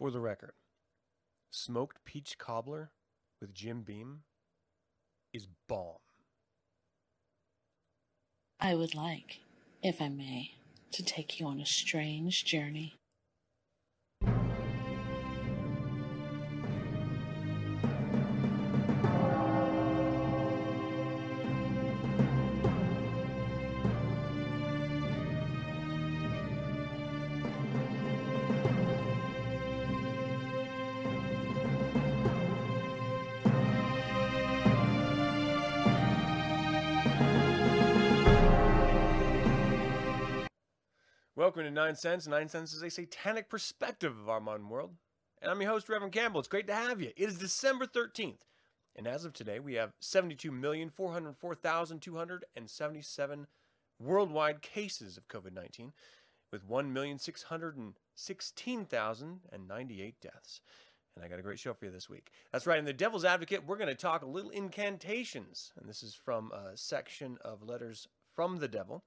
For the record, smoked peach cobbler with Jim Beam is bomb. I would like, if I may, to take you on a strange journey. To Nine Scenes. Nine Scenes is a satanic perspective of our modern world. And I'm your host, Reverend Campbell. It's great to have you. It is December 13th. And as of today, we have 72,404,277 worldwide cases of COVID 19, with 1,616,098 deaths. And I got a great show for you this week. That's right. In The Devil's Advocate, we're going to talk a little incantations. And this is from a section of letters from the devil.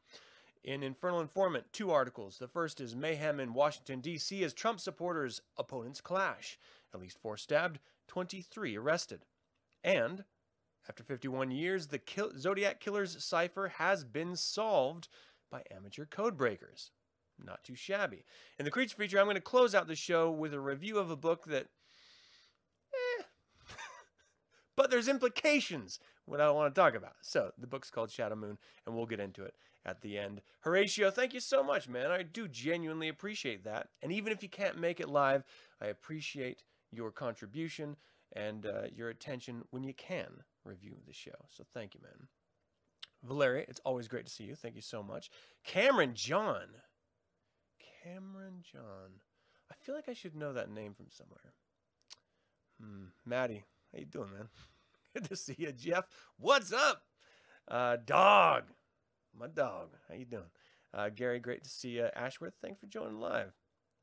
In Infernal Informant, two articles. The first is Mayhem in Washington, D.C. as Trump supporters' opponents clash. At least four stabbed, 23 arrested. And after 51 years, the Kill- Zodiac Killer's cipher has been solved by amateur code breakers. Not too shabby. In the Creature feature, I'm going to close out the show with a review of a book that. But there's implications what I want to talk about. So the book's called Shadow Moon, and we'll get into it at the end. Horatio, thank you so much, man. I do genuinely appreciate that. And even if you can't make it live, I appreciate your contribution and uh, your attention when you can review the show. So thank you, man. Valeria, it's always great to see you. Thank you so much. Cameron John. Cameron John. I feel like I should know that name from somewhere. Hmm. Maddie, how you doing, man? Good to see you, Jeff. What's up? Uh, dog. My dog. How you doing? Uh, Gary, great to see you. Ashworth, thanks for joining live.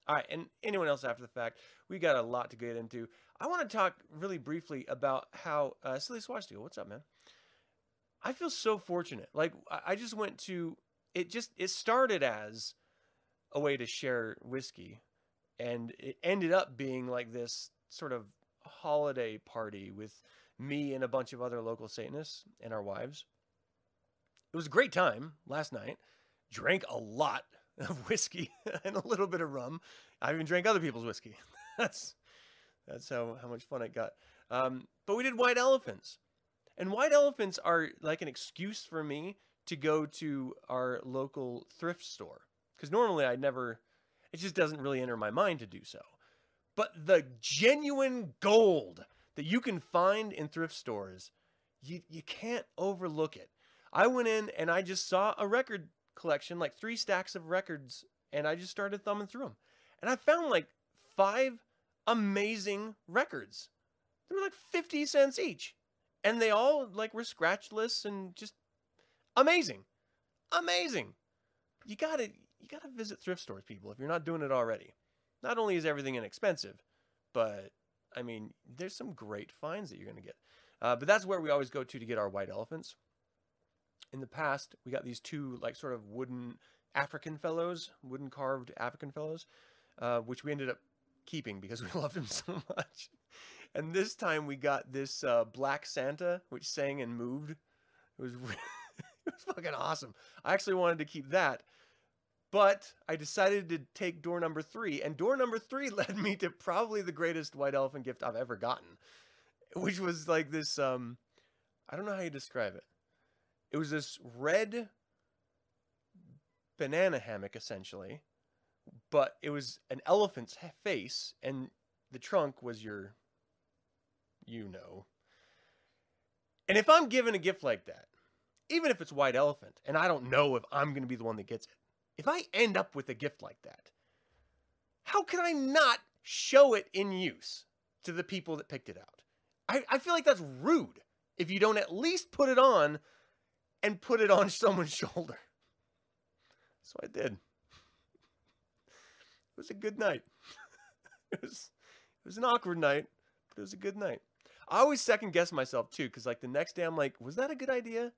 All right, and anyone else after the fact, we got a lot to get into. I want to talk really briefly about how uh, Silly Swastika. What's up, man? I feel so fortunate. Like I I just went to it. Just it started as a way to share whiskey, and it ended up being like this sort of holiday party with me and a bunch of other local Satanists and our wives. It was a great time last night. Drank a lot of whiskey and a little bit of rum. I even drank other people's whiskey. that's that's how, how much fun it got. Um, but we did white elephants. And white elephants are like an excuse for me to go to our local thrift store. Because normally I never, it just doesn't really enter my mind to do so. But the genuine gold that you can find in thrift stores, you, you can't overlook it. I went in and I just saw a record collection, like three stacks of records, and I just started thumbing through them. And I found like five amazing records. They were like 50 cents each. And they all like were scratchless and just amazing. Amazing. You gotta you gotta visit thrift stores, people, if you're not doing it already. Not only is everything inexpensive, but I mean, there's some great finds that you're gonna get. Uh, but that's where we always go to to get our white elephants. In the past, we got these two like sort of wooden African fellows, wooden carved African fellows, uh, which we ended up keeping because we loved them so much. And this time we got this uh, black Santa, which sang and moved. It was it was fucking awesome. I actually wanted to keep that, but I decided to take door number three, and door number three led me to probably the greatest white elephant gift I've ever gotten, which was like this. Um, I don't know how you describe it. It was this red banana hammock, essentially, but it was an elephant's face, and the trunk was your, you know. And if I'm given a gift like that, even if it's white elephant, and I don't know if I'm going to be the one that gets it, if I end up with a gift like that, how can I not show it in use to the people that picked it out? I, I feel like that's rude if you don't at least put it on and put it on someone's shoulder. So I did. It was a good night. it was it was an awkward night, but it was a good night. I always second guess myself too, because like the next day I'm like, was that a good idea?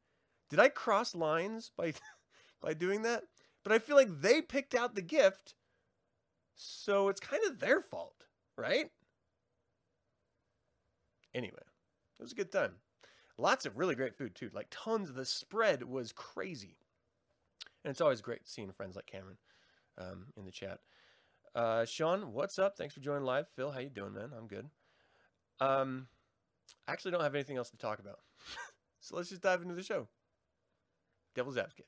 Did I cross lines by by doing that? But I feel like they picked out the gift, so it's kind of their fault. right? Anyway, it was a good time. Lots of really great food too. Like tons. The spread was crazy, and it's always great seeing friends like Cameron um, in the chat. Uh, Sean, what's up? Thanks for joining live. Phil, how you doing, man? I'm good. Um, I actually don't have anything else to talk about, so let's just dive into the show. Devil's Advocate.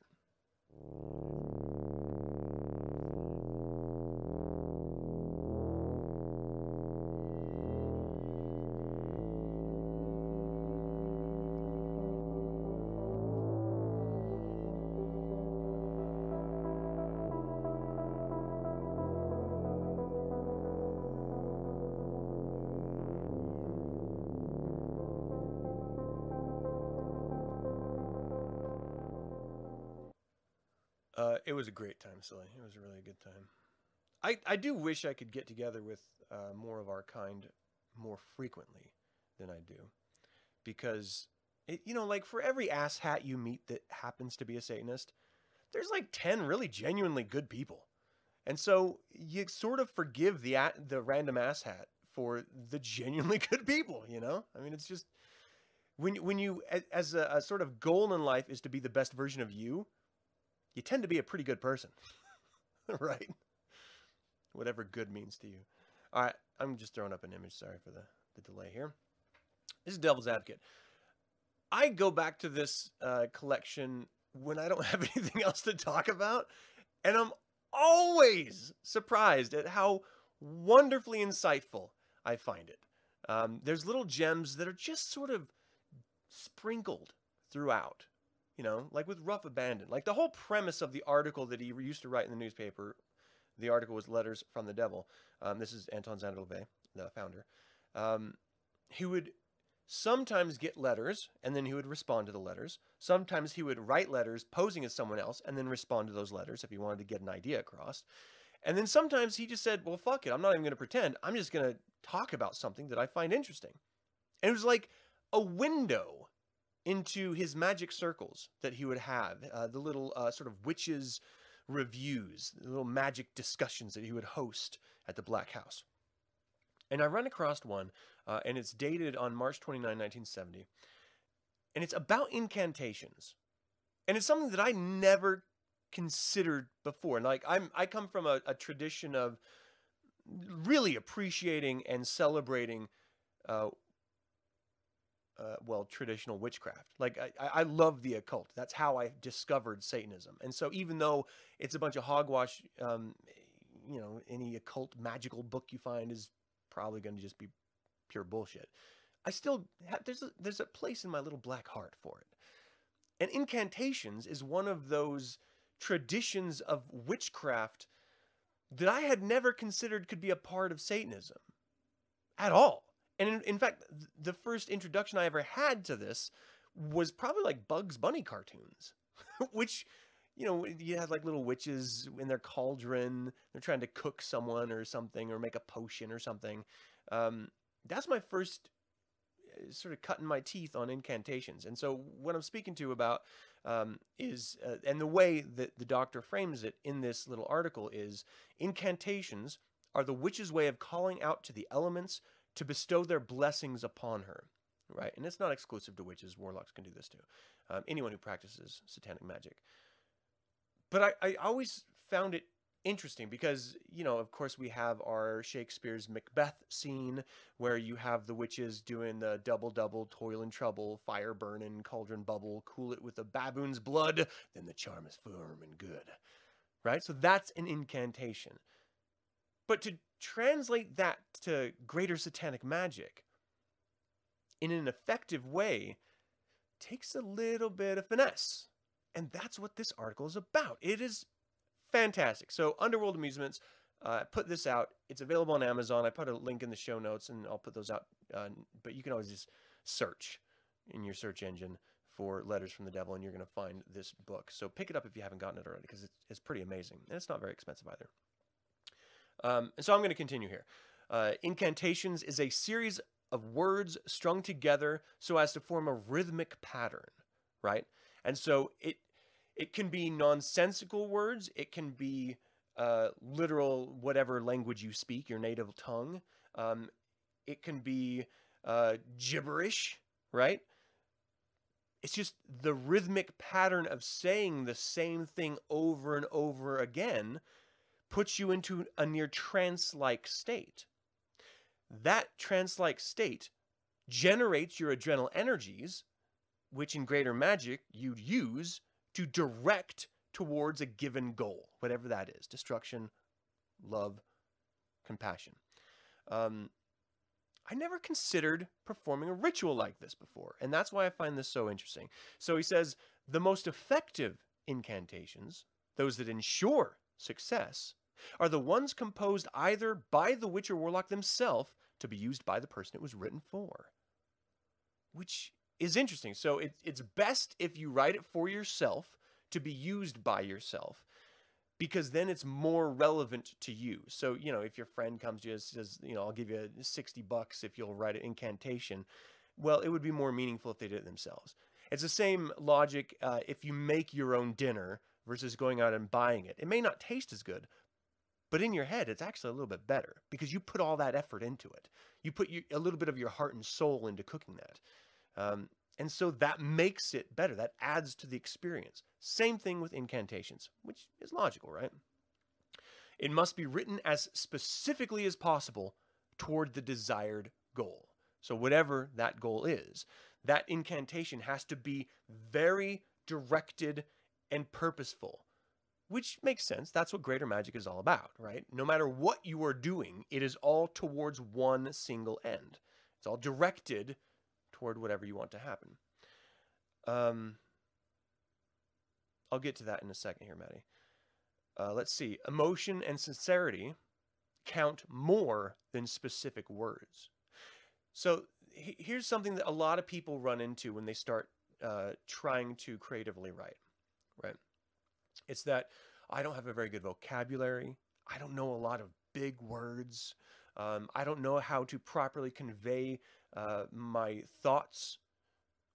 Great time, silly. It was a really good time. I I do wish I could get together with uh, more of our kind more frequently than I do, because it, you know, like for every asshat you meet that happens to be a Satanist, there's like ten really genuinely good people, and so you sort of forgive the the random asshat for the genuinely good people. You know, I mean, it's just when when you as a, a sort of goal in life is to be the best version of you you tend to be a pretty good person, right? Whatever good means to you. All right, I'm just throwing up an image. Sorry for the, the delay here. This is Devil's Advocate. I go back to this uh, collection when I don't have anything else to talk about, and I'm always surprised at how wonderfully insightful I find it. Um, there's little gems that are just sort of sprinkled throughout you know, like with Rough Abandon. Like the whole premise of the article that he used to write in the newspaper, the article was Letters from the Devil. Um, this is Anton Szandor-LaVey, the founder. Um, he would sometimes get letters and then he would respond to the letters. Sometimes he would write letters posing as someone else and then respond to those letters if he wanted to get an idea across. And then sometimes he just said, well, fuck it. I'm not even going to pretend. I'm just going to talk about something that I find interesting. And it was like a window into his magic circles that he would have, uh, the little uh, sort of witches reviews, the little magic discussions that he would host at the Black House. And I run across one, uh, and it's dated on March 29, 1970. And it's about incantations. And it's something that I never considered before. And like I'm I come from a, a tradition of really appreciating and celebrating uh, uh, well, traditional witchcraft. Like I, I love the occult. That's how I discovered Satanism. And so even though it's a bunch of hogwash, um, you know, any occult magical book you find is probably going to just be pure bullshit. I still have, there's a, there's a place in my little black heart for it. And incantations is one of those traditions of witchcraft that I had never considered could be a part of Satanism at all. And in, in fact, the first introduction I ever had to this was probably like Bugs Bunny cartoons, which, you know, you had like little witches in their cauldron. They're trying to cook someone or something or make a potion or something. Um, that's my first uh, sort of cutting my teeth on incantations. And so what I'm speaking to about um, is, uh, and the way that the doctor frames it in this little article is incantations are the witch's way of calling out to the elements to bestow their blessings upon her, right? And it's not exclusive to witches; warlocks can do this too. Um, anyone who practices satanic magic. But I, I always found it interesting because you know, of course, we have our Shakespeare's Macbeth scene where you have the witches doing the double double, toil and trouble, fire burning, cauldron bubble, cool it with a baboon's blood, then the charm is firm and good, right? So that's an incantation. But to translate that to greater satanic magic in an effective way takes a little bit of finesse. And that's what this article is about. It is fantastic. So, Underworld Amusements uh, put this out. It's available on Amazon. I put a link in the show notes and I'll put those out. Uh, but you can always just search in your search engine for Letters from the Devil and you're going to find this book. So, pick it up if you haven't gotten it already because it's, it's pretty amazing. And it's not very expensive either. Um, and so I'm going to continue here. Uh, incantations is a series of words strung together so as to form a rhythmic pattern, right? And so it it can be nonsensical words. It can be uh, literal whatever language you speak, your native tongue. Um, it can be uh, gibberish, right? It's just the rhythmic pattern of saying the same thing over and over again puts you into a near trance like state. That trance like state generates your adrenal energies, which in greater magic you'd use to direct towards a given goal, whatever that is destruction, love, compassion. Um, I never considered performing a ritual like this before, and that's why I find this so interesting. So he says the most effective incantations, those that ensure success, are the ones composed either by the witch or warlock themselves to be used by the person it was written for. Which is interesting. So it, it's best if you write it for yourself to be used by yourself because then it's more relevant to you. So, you know, if your friend comes to you and says, you know, I'll give you 60 bucks if you'll write an incantation, well, it would be more meaningful if they did it themselves. It's the same logic uh, if you make your own dinner versus going out and buying it. It may not taste as good, but in your head, it's actually a little bit better because you put all that effort into it. You put you, a little bit of your heart and soul into cooking that. Um, and so that makes it better. That adds to the experience. Same thing with incantations, which is logical, right? It must be written as specifically as possible toward the desired goal. So, whatever that goal is, that incantation has to be very directed and purposeful, which makes sense. That's what greater magic is all about, right? No matter what you are doing, it is all towards one single end. It's all directed toward whatever you want to happen. Um, I'll get to that in a second here, Maddie. Uh, let's see. Emotion and sincerity count more than specific words. So here's something that a lot of people run into when they start uh, trying to creatively write, right? It's that I don't have a very good vocabulary. I don't know a lot of big words. Um, I don't know how to properly convey uh, my thoughts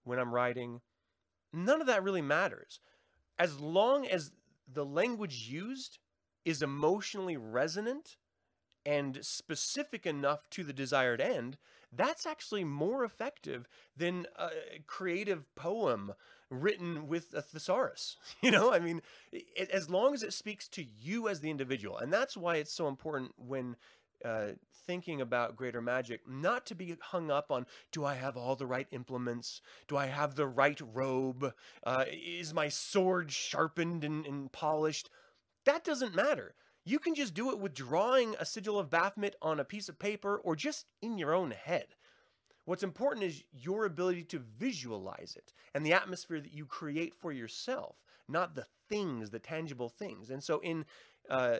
when I'm writing. None of that really matters. As long as the language used is emotionally resonant and specific enough to the desired end, that's actually more effective than a creative poem written with a thesaurus. You know, I mean, it, as long as it speaks to you as the individual. And that's why it's so important when uh, thinking about greater magic, not to be hung up on do I have all the right implements? Do I have the right robe? Uh, is my sword sharpened and, and polished? That doesn't matter. You can just do it with drawing a sigil of Baphomet on a piece of paper or just in your own head. What's important is your ability to visualize it and the atmosphere that you create for yourself, not the things, the tangible things. And so in uh,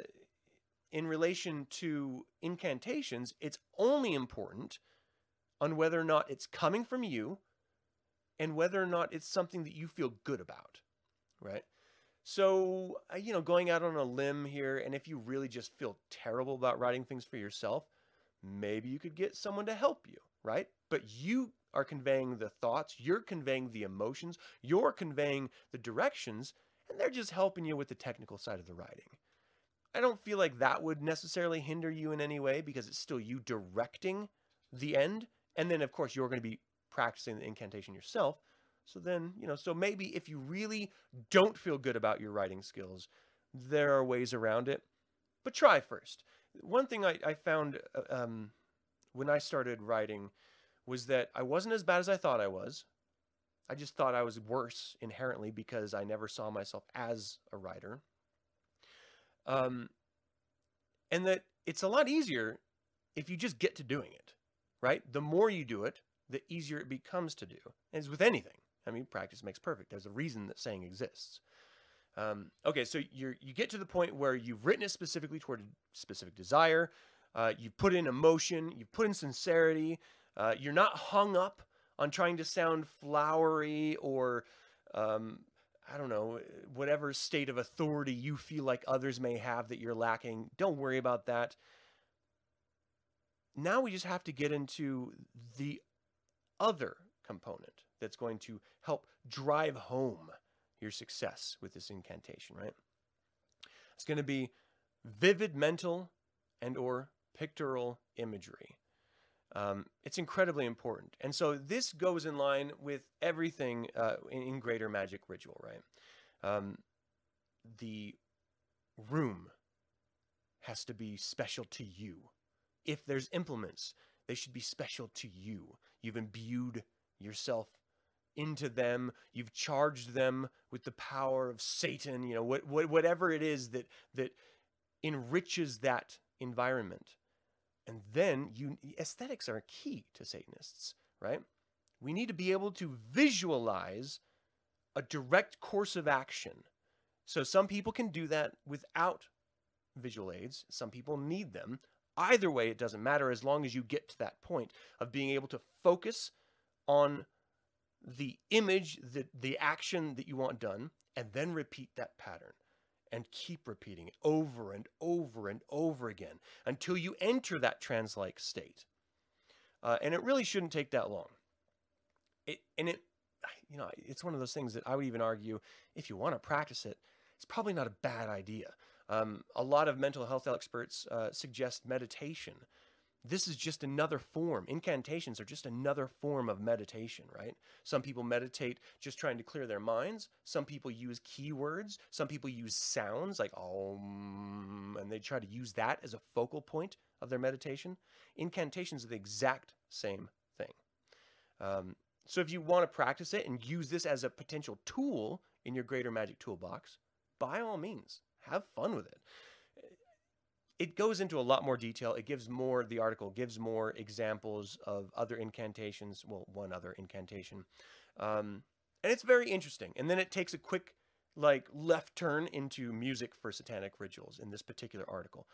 in relation to incantations, it's only important on whether or not it's coming from you and whether or not it's something that you feel good about, right? So, uh, you know, going out on a limb here, and if you really just feel terrible about writing things for yourself, maybe you could get someone to help you, right? But you are conveying the thoughts, you're conveying the emotions, you're conveying the directions, and they're just helping you with the technical side of the writing. I don't feel like that would necessarily hinder you in any way because it's still you directing the end. And then, of course, you're going to be practicing the incantation yourself. So then, you know, so maybe if you really don't feel good about your writing skills, there are ways around it, but try first. One thing I, I found uh, um, when I started writing was that I wasn't as bad as I thought I was. I just thought I was worse inherently because I never saw myself as a writer. Um, and that it's a lot easier if you just get to doing it, right? The more you do it, the easier it becomes to do. As with anything. I mean, practice makes perfect. There's a reason that saying exists. Um, okay, so you you get to the point where you've written it specifically toward a specific desire. Uh, you put in emotion. You've put in sincerity. Uh, you're not hung up on trying to sound flowery or um, I don't know, whatever state of authority you feel like others may have that you're lacking. Don't worry about that. Now we just have to get into the other component that's going to help drive home your success with this incantation, right? It's going to be vivid mental and or pictorial imagery. Um, it's incredibly important. And so this goes in line with everything uh, in, in greater magic ritual, right? Um, the room has to be special to you. If there's implements, they should be special to you. You've imbued yourself into them. You've charged them with the power of Satan. You know, what, what, whatever it is that that enriches that environment. And then you aesthetics are key to Satanists, right? We need to be able to visualize a direct course of action. So some people can do that without visual aids. Some people need them. Either way, it doesn't matter as long as you get to that point of being able to focus on the image, the, the action that you want done, and then repeat that pattern and keep repeating it over and over and over again until you enter that trance like state. Uh, and it really shouldn't take that long. It, and it, you know, it's one of those things that I would even argue if you want to practice it, it's probably not a bad idea. Um, a lot of mental health experts uh, suggest meditation this is just another form. Incantations are just another form of meditation, right? Some people meditate just trying to clear their minds. Some people use keywords. Some people use sounds like om, and they try to use that as a focal point of their meditation. Incantations are the exact same thing. Um, so if you want to practice it and use this as a potential tool in your greater magic toolbox, by all means, have fun with it it goes into a lot more detail. It gives more, the article gives more examples of other incantations. Well, one other incantation. Um, and it's very interesting. And then it takes a quick, like, left turn into music for satanic rituals in this particular article,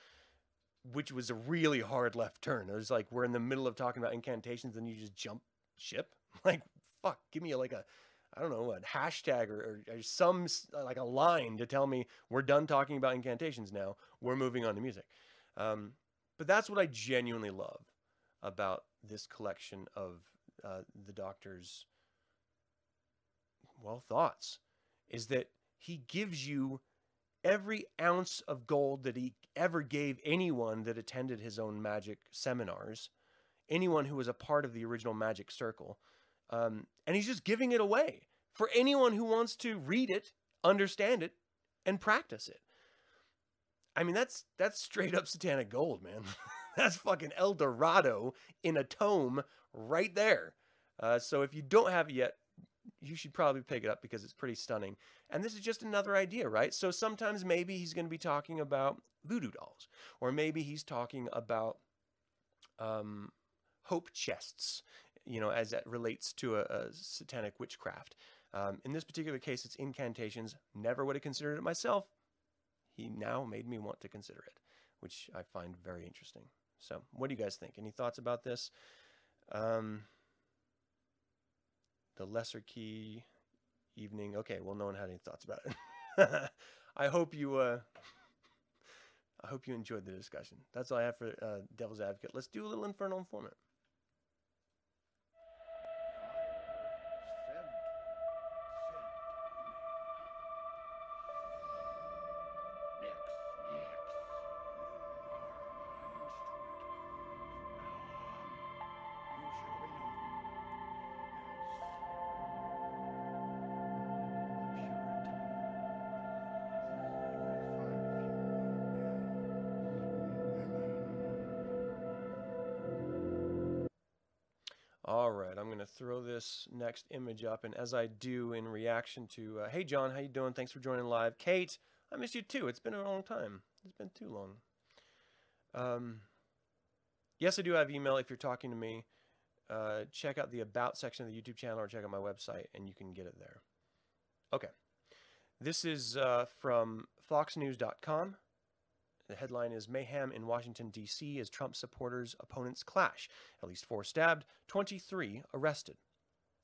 which was a really hard left turn. It was like, we're in the middle of talking about incantations and you just jump ship. Like, fuck, give me a, like a, I don't know, a hashtag or, or, or, some like a line to tell me we're done talking about incantations now. We're moving on to music. Um, but that's what I genuinely love about this collection of uh, the doctor's well thoughts is that he gives you every ounce of gold that he ever gave anyone that attended his own magic seminars, anyone who was a part of the original magic circle. Um, and he's just giving it away for anyone who wants to read it, understand it, and practice it. I mean, that's that's straight up satanic gold, man. that's fucking El Dorado in a tome right there. Uh, so if you don't have it yet, you should probably pick it up because it's pretty stunning. And this is just another idea, right? So sometimes maybe he's going to be talking about voodoo dolls, or maybe he's talking about um, hope chests you know, as that relates to a, a satanic witchcraft. Um, in this particular case, it's incantations. Never would have considered it myself. He now made me want to consider it, which I find very interesting. So, what do you guys think? Any thoughts about this? Um, the lesser key evening. Okay, well, no one had any thoughts about it. I hope you. Uh, I hope you enjoyed the discussion. That's all I have for uh, Devil's Advocate. Let's do a little Infernal Informant. Throw this next image up, and as I do in reaction to, uh, hey John, how you doing? Thanks for joining live. Kate, I missed you too. It's been a long time. It's been too long. Um, yes, I do have email. If you're talking to me, uh, check out the about section of the YouTube channel or check out my website, and you can get it there. Okay, this is uh, from FoxNews.com. The headline is Mayhem in Washington, D.C. as Trump supporters' opponents clash. At least four stabbed, 23 arrested.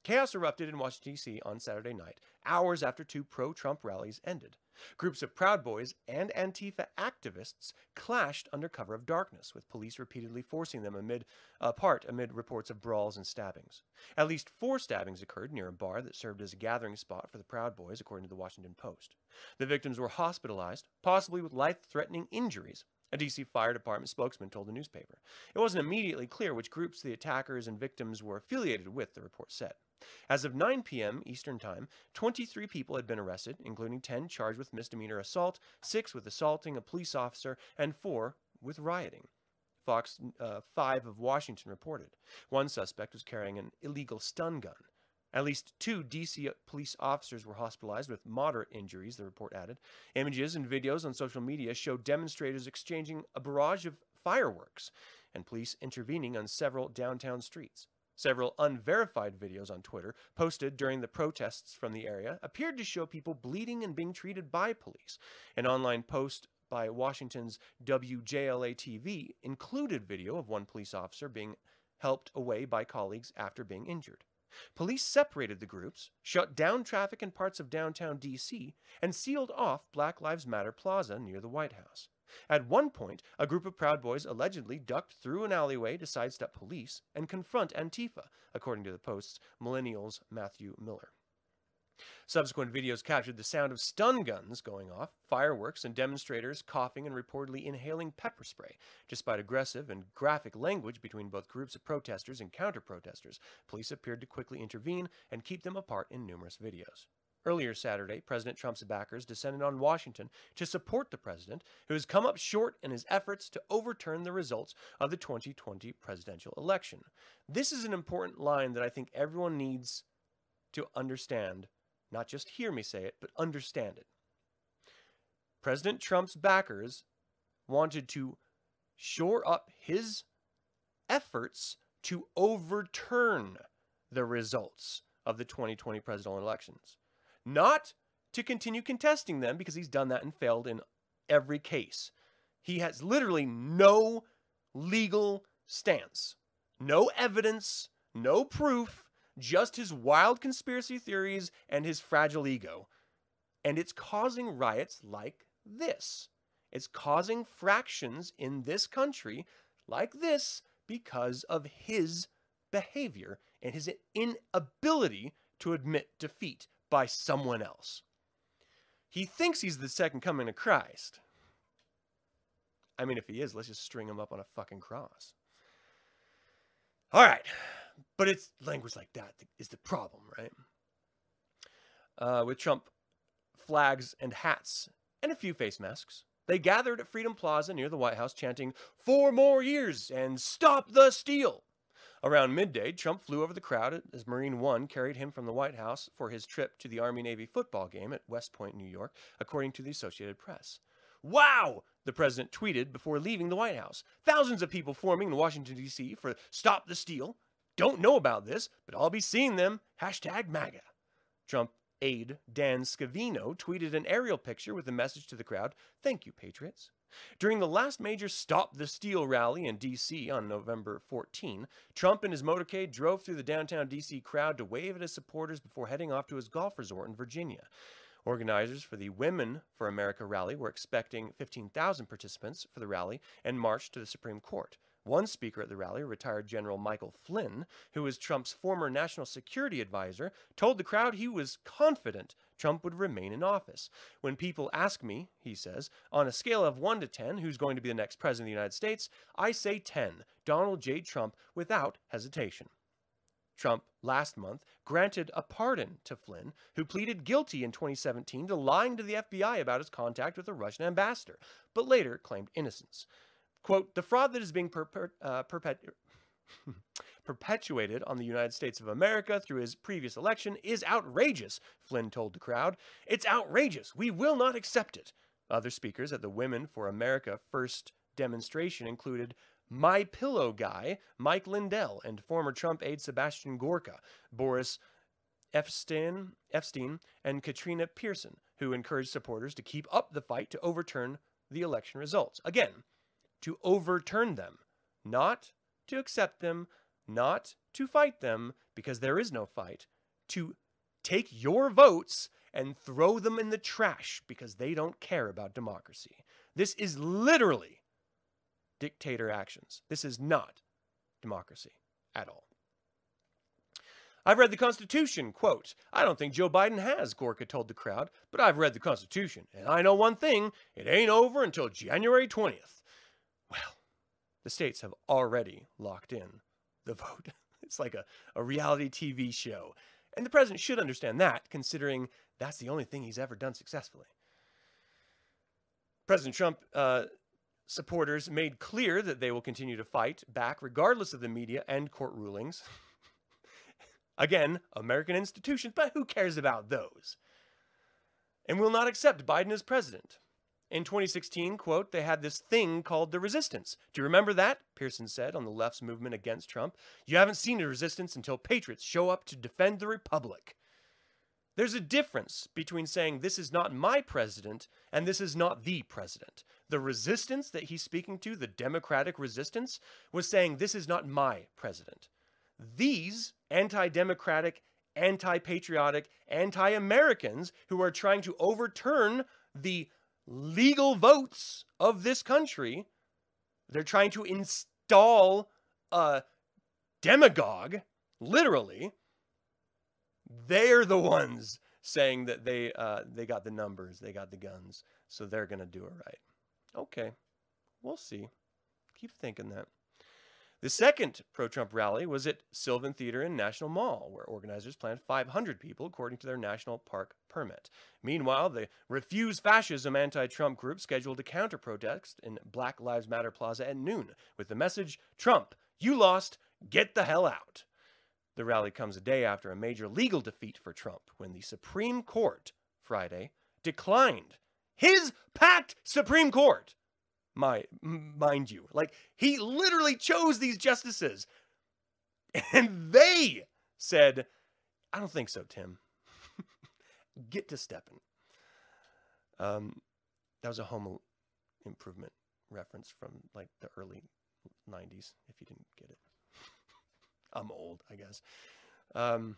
Chaos erupted in Washington, D.C. on Saturday night, hours after two pro Trump rallies ended. Groups of Proud Boys and Antifa activists clashed under cover of darkness, with police repeatedly forcing them amid, apart amid reports of brawls and stabbings. At least four stabbings occurred near a bar that served as a gathering spot for the Proud Boys, according to the Washington Post. The victims were hospitalized, possibly with life threatening injuries, a DC Fire Department spokesman told the newspaper. It wasn't immediately clear which groups the attackers and victims were affiliated with, the report said. As of 9 p.m. Eastern Time, 23 people had been arrested, including 10 charged with misdemeanor assault, 6 with assaulting a police officer, and 4 with rioting. Fox uh, 5 of Washington reported. One suspect was carrying an illegal stun gun. At least two DC police officers were hospitalized with moderate injuries, the report added. Images and videos on social media show demonstrators exchanging a barrage of fireworks and police intervening on several downtown streets. Several unverified videos on Twitter posted during the protests from the area appeared to show people bleeding and being treated by police. An online post by Washington's WJLA TV included video of one police officer being helped away by colleagues after being injured. Police separated the groups, shut down traffic in parts of downtown D.C., and sealed off Black Lives Matter Plaza near the White House. At one point, a group of Proud Boys allegedly ducked through an alleyway to sidestep police and confront Antifa, according to the Post's Millennials Matthew Miller. Subsequent videos captured the sound of stun guns going off, fireworks, and demonstrators coughing and reportedly inhaling pepper spray. Despite aggressive and graphic language between both groups of protesters and counter protesters, police appeared to quickly intervene and keep them apart in numerous videos. Earlier Saturday, President Trump's backers descended on Washington to support the president, who has come up short in his efforts to overturn the results of the 2020 presidential election. This is an important line that I think everyone needs to understand not just hear me say it, but understand it. President Trump's backers wanted to shore up his efforts to overturn the results of the 2020 presidential elections, not to continue contesting them because he's done that and failed in every case. He has literally no legal stance, no evidence, no proof just his wild conspiracy theories and his fragile ego. And it's causing riots like this. It's causing fractions in this country like this because of his behavior and his inability to admit defeat by someone else. He thinks he's the second coming of Christ. I mean, if he is, let's just string him up on a fucking cross. All right. But it's language like that is the problem, right? Uh, with Trump flags and hats and a few face masks, they gathered at Freedom Plaza near the White House chanting, Four more years and stop the steal. Around midday, Trump flew over the crowd as Marine One carried him from the White House for his trip to the Army Navy football game at West Point, New York, according to the Associated Press. Wow! The president tweeted before leaving the White House. Thousands of people forming in Washington, D.C. for Stop the Steal don't know about this, but I'll be seeing them. Hashtag MAGA. Trump aide Dan Scavino tweeted an aerial picture with a message to the crowd Thank you, Patriots. During the last major Stop the Steal rally in D.C. on November 14, Trump and his motorcade drove through the downtown D.C. crowd to wave at his supporters before heading off to his golf resort in Virginia. Organizers for the Women for America rally were expecting 15,000 participants for the rally and marched to the Supreme Court. One speaker at the rally, retired General Michael Flynn, who was Trump's former national security advisor, told the crowd he was confident Trump would remain in office. When people ask me, he says, on a scale of 1 to 10, who's going to be the next president of the United States, I say 10, Donald J. Trump, without hesitation. Trump last month granted a pardon to Flynn, who pleaded guilty in 2017 to lying to the FBI about his contact with the Russian ambassador, but later claimed innocence. Quote, the fraud that is being uh, perpet- perpetuated on the United States of America through his previous election is outrageous, Flynn told the crowd. It's outrageous. We will not accept it. Other speakers at the Women for America First demonstration included My Pillow guy, Mike Lindell, and former Trump aide Sebastian Gorka, Boris Epstein, Epstein, and Katrina Pearson, who encouraged supporters to keep up the fight to overturn the election results. Again, to overturn them, not to accept them, not to fight them, because there is no fight, to take your votes and throw them in the trash because they don't care about democracy. This is literally dictator actions. This is not democracy at all. I've read the Constitution, quote, I don't think Joe Biden has, Gorka told the crowd, but I've read the Constitution, and I know one thing, it ain't over until January 20th. Well, the states have already locked in the vote. It's like a, a reality TV show. And the president should understand that, considering that's the only thing he's ever done successfully. President Trump uh, supporters made clear that they will continue to fight back regardless of the media and court rulings. Again, American institutions, but who cares about those? And will not accept Biden as president. In 2016, quote, they had this thing called the resistance. Do you remember that? Pearson said on the left's movement against Trump. You haven't seen a resistance until patriots show up to defend the republic. There's a difference between saying this is not my president and this is not the president. The resistance that he's speaking to, the democratic resistance, was saying this is not my president. These anti democratic, anti patriotic, anti Americans who are trying to overturn the legal votes of this country. They're trying to install a demagogue, literally. They're the ones saying that they uh, they got the numbers, they got the guns, so they're gonna do it right. Okay, we'll see. Keep thinking that. The second pro Trump rally was at Sylvan Theater in National Mall, where organizers planned 500 people according to their national park permit. Meanwhile, the Refuse Fascism anti Trump group scheduled a counter protest in Black Lives Matter Plaza at noon with the message Trump, you lost, get the hell out. The rally comes a day after a major legal defeat for Trump when the Supreme Court, Friday, declined his packed Supreme Court my mind you like he literally chose these justices. And they said i don't think so tim. Get to stepping. Um that was a home improvement reference from like the early 90s if you didn't get it. I'm old i guess. Um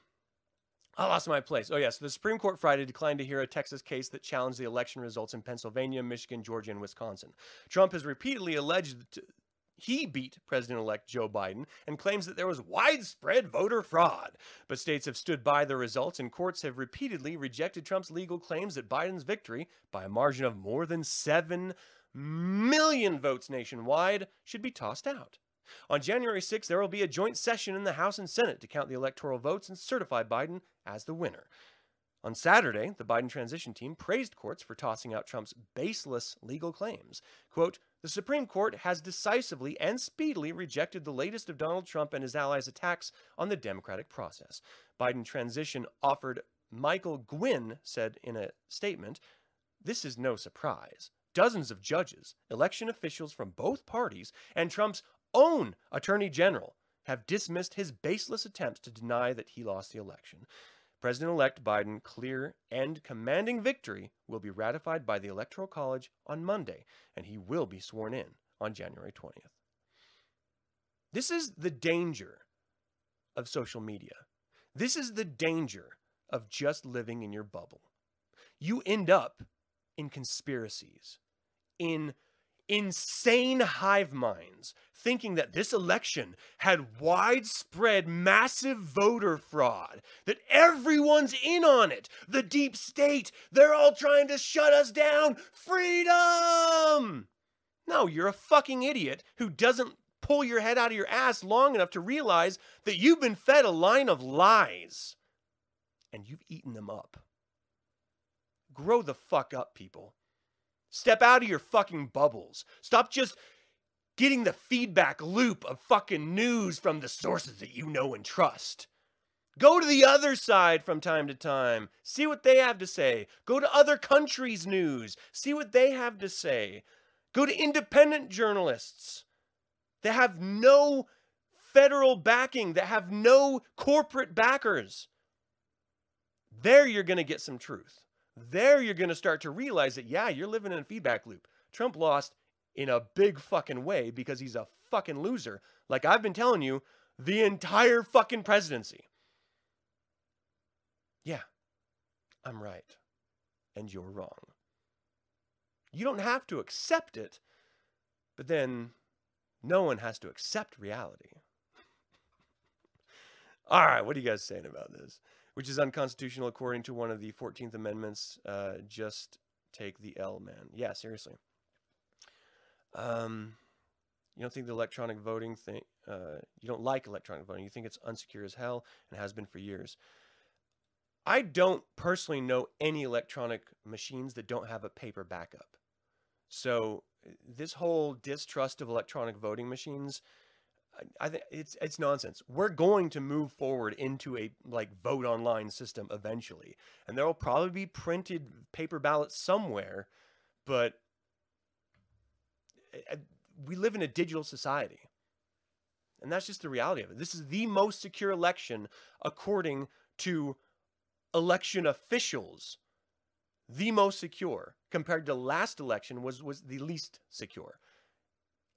I lost my place. Oh, yes. the Supreme Court Friday declined to hear a Texas case that challenged the election results in Pennsylvania, Michigan, Georgia, and Wisconsin. Trump has repeatedly alleged he beat President elect Joe Biden and claims that there was widespread voter fraud. But states have stood by the results, and courts have repeatedly rejected Trump's legal claims that Biden's victory, by a margin of more than 7 million votes nationwide, should be tossed out. On January 6th, there will be a joint session in the House and Senate to count the electoral votes and certify Biden as the winner. On Saturday, the Biden transition team praised courts for tossing out Trump's baseless legal claims. Quote, the Supreme Court has decisively and speedily rejected the latest of Donald Trump and his allies' attacks on the democratic process. Biden transition offered Michael Gwin said in a statement, This is no surprise. Dozens of judges, election officials from both parties, and Trump's own attorney general have dismissed his baseless attempts to deny that he lost the election. President elect Biden' clear and commanding victory will be ratified by the Electoral College on Monday, and he will be sworn in on January 20th. This is the danger of social media. This is the danger of just living in your bubble. You end up in conspiracies, in insane hive minds thinking that this election had widespread massive voter fraud, that everyone's in on it. The deep state, they're all trying to shut us down. Freedom! No, you're a fucking idiot who doesn't pull your head out of your ass long enough to realize that you've been fed a line of lies and you've eaten them up. Grow the fuck up, people. Step out of your fucking bubbles. Stop just getting the feedback loop of fucking news from the sources that you know and trust. Go to the other side from time to time. See what they have to say. Go to other countries' news. See what they have to say. Go to independent journalists that have no federal backing, that have no corporate backers. There you're going to get some truth there you're going to start to realize that, yeah, you're living in a feedback loop. Trump lost in a big fucking way because he's a fucking loser. Like I've been telling you the entire fucking presidency. Yeah, I'm right. And you're wrong. You don't have to accept it, but then no one has to accept reality. All right, what are you guys saying about this? Which is unconstitutional according to one of the 14th Amendments. Uh, just take the L, man. Yeah, seriously. Um, You don't think the electronic voting thing, uh, you don't like electronic voting. You think it's unsecure as hell and has been for years. I don't personally know any electronic machines that don't have a paper backup. So this whole distrust of electronic voting machines, I, think it's it's nonsense. We're going to move forward into a like vote online system eventually, and there will probably be printed paper ballots somewhere, but uh, we live in a digital society. And that's just the reality of it. This is the most secure election according to election officials. The most secure compared to last election was was the least secure.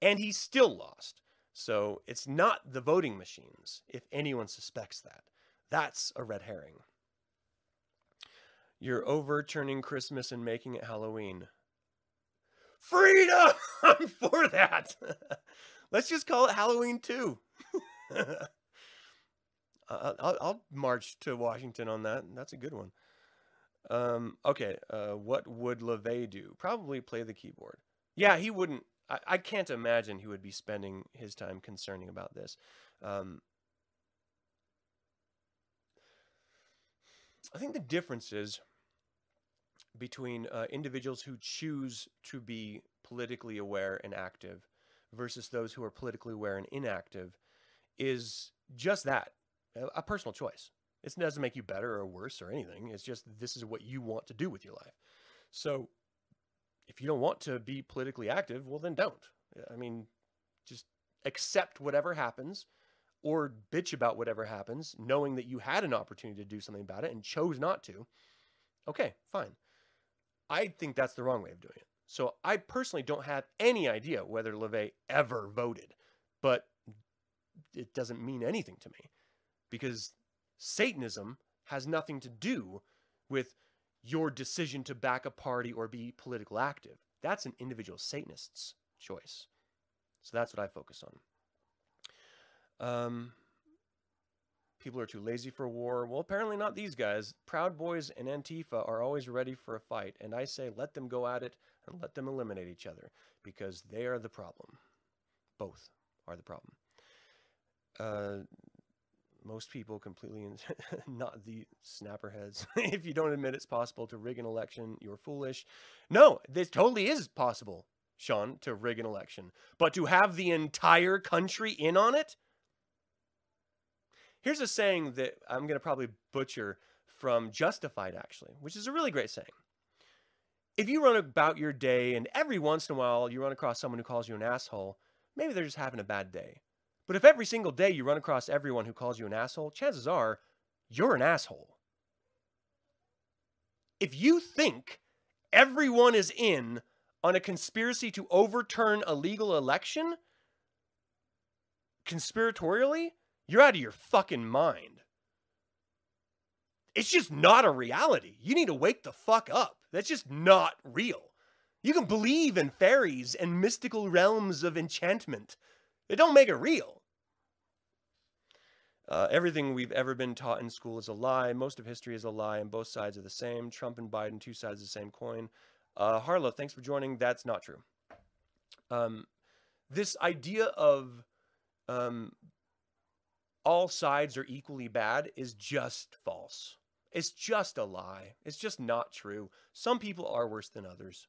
And he still lost. So it's not the voting machines if anyone suspects that. That's a red herring. You're overturning Christmas and making it Halloween. Freedom! I'm for that. Let's just call it Halloween too. I'll, I'll march to Washington on that. That's a good one. Um, okay, uh, what would LaVey do? Probably play the keyboard. Yeah, he wouldn't. I, can't imagine he would be spending his time concerning about this. Um, I think the difference is between uh, individuals who choose to be politically aware and active versus those who are politically aware and inactive is just that a personal choice. It doesn't make you better or worse or anything. It's just this is what you want to do with your life. So if you don't want to be politically active, well, then don't. I mean, just accept whatever happens or bitch about whatever happens, knowing that you had an opportunity to do something about it and chose not to. Okay, fine. I think that's the wrong way of doing it. So I personally don't have any idea whether LaVey ever voted, but it doesn't mean anything to me because Satanism has nothing to do with your decision to back a party or be political active. That's an individual Satanist's choice. So that's what I focus on. Um, people are too lazy for war. Well, apparently not these guys. Proud Boys and Antifa are always ready for a fight, and I say let them go at it and let them eliminate each other because they are the problem. Both are the problem. Uh, most people completely not the snapper heads. if you don't admit it's possible to rig an election, you're foolish. No, this totally is possible, Sean, to rig an election. But to have the entire country in on it? Here's a saying that I'm going to probably butcher from Justified, actually, which is a really great saying. If you run about your day and every once in a while you run across someone who calls you an asshole, maybe they're just having a bad day. But if every single day you run across everyone who calls you an asshole, chances are you're an asshole. If you think everyone is in on a conspiracy to overturn a legal election conspiratorially, you're out of your fucking mind. It's just not a reality. You need to wake the fuck up. That's just not real. You can believe in fairies and mystical realms of enchantment. It don't make it real. Uh, everything we've ever been taught in school is a lie. Most of history is a lie, and both sides are the same. Trump and Biden, two sides of the same coin. Uh, Harlow, thanks for joining. That's not true. Um, this idea of um, all sides are equally bad is just false. It's just a lie. It's just not true. Some people are worse than others.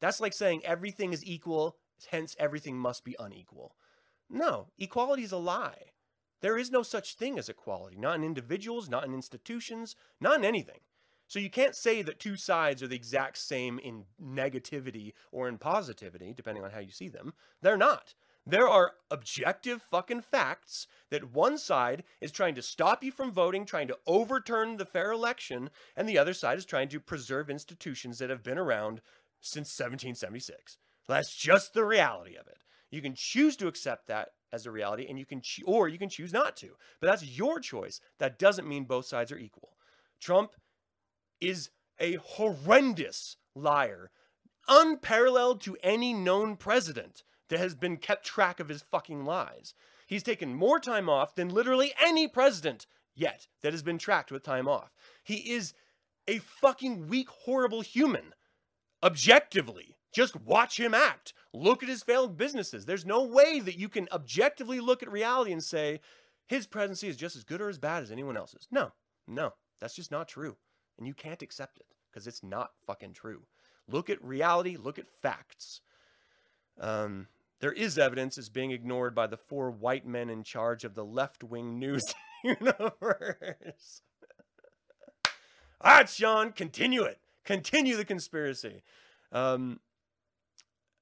That's like saying everything is equal, hence everything must be unequal. No, equality is a lie. There is no such thing as equality, not in individuals, not in institutions, not in anything. So you can't say that two sides are the exact same in negativity or in positivity, depending on how you see them. They're not. There are objective fucking facts that one side is trying to stop you from voting, trying to overturn the fair election, and the other side is trying to preserve institutions that have been around since 1776. That's just the reality of it. You can choose to accept that as a reality and you can cho- or you can choose not to. But that's your choice. That doesn't mean both sides are equal. Trump is a horrendous liar, unparalleled to any known president that has been kept track of his fucking lies. He's taken more time off than literally any president yet that has been tracked with time off. He is a fucking weak, horrible human, objectively. Just watch him act. Look at his failed businesses. There's no way that you can objectively look at reality and say his presidency is just as good or as bad as anyone else's. No, no, that's just not true. And you can't accept it because it's not fucking true. Look at reality, look at facts. Um, there is evidence is being ignored by the four white men in charge of the left wing news universe. All right, Sean, continue it. Continue the conspiracy. Um,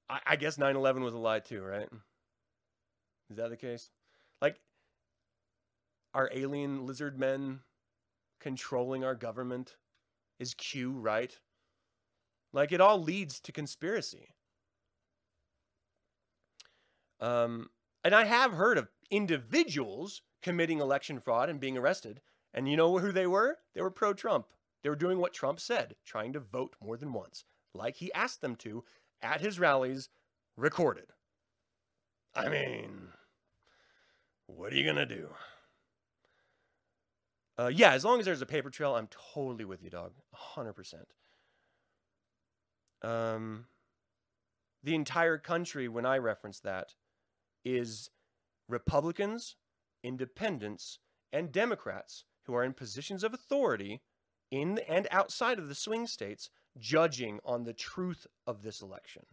I, I guess 9 11 was a lie too, right? Is that the case? Like, are alien lizard men controlling our government? Is Q right? Like, it all leads to conspiracy. Um, and I have heard of individuals committing election fraud and being arrested. And you know who they were? They were pro Trump. They were doing what Trump said, trying to vote more than once, like he asked them to at his rallies, recorded. I mean, what are you going to do? Uh, yeah, as long as there's a paper trail, I'm totally with you, dog. 100%. Um, the entire country, when I reference that, is Republicans, independents, and Democrats who are in positions of authority in and outside of the swing states judging on the truth of this election.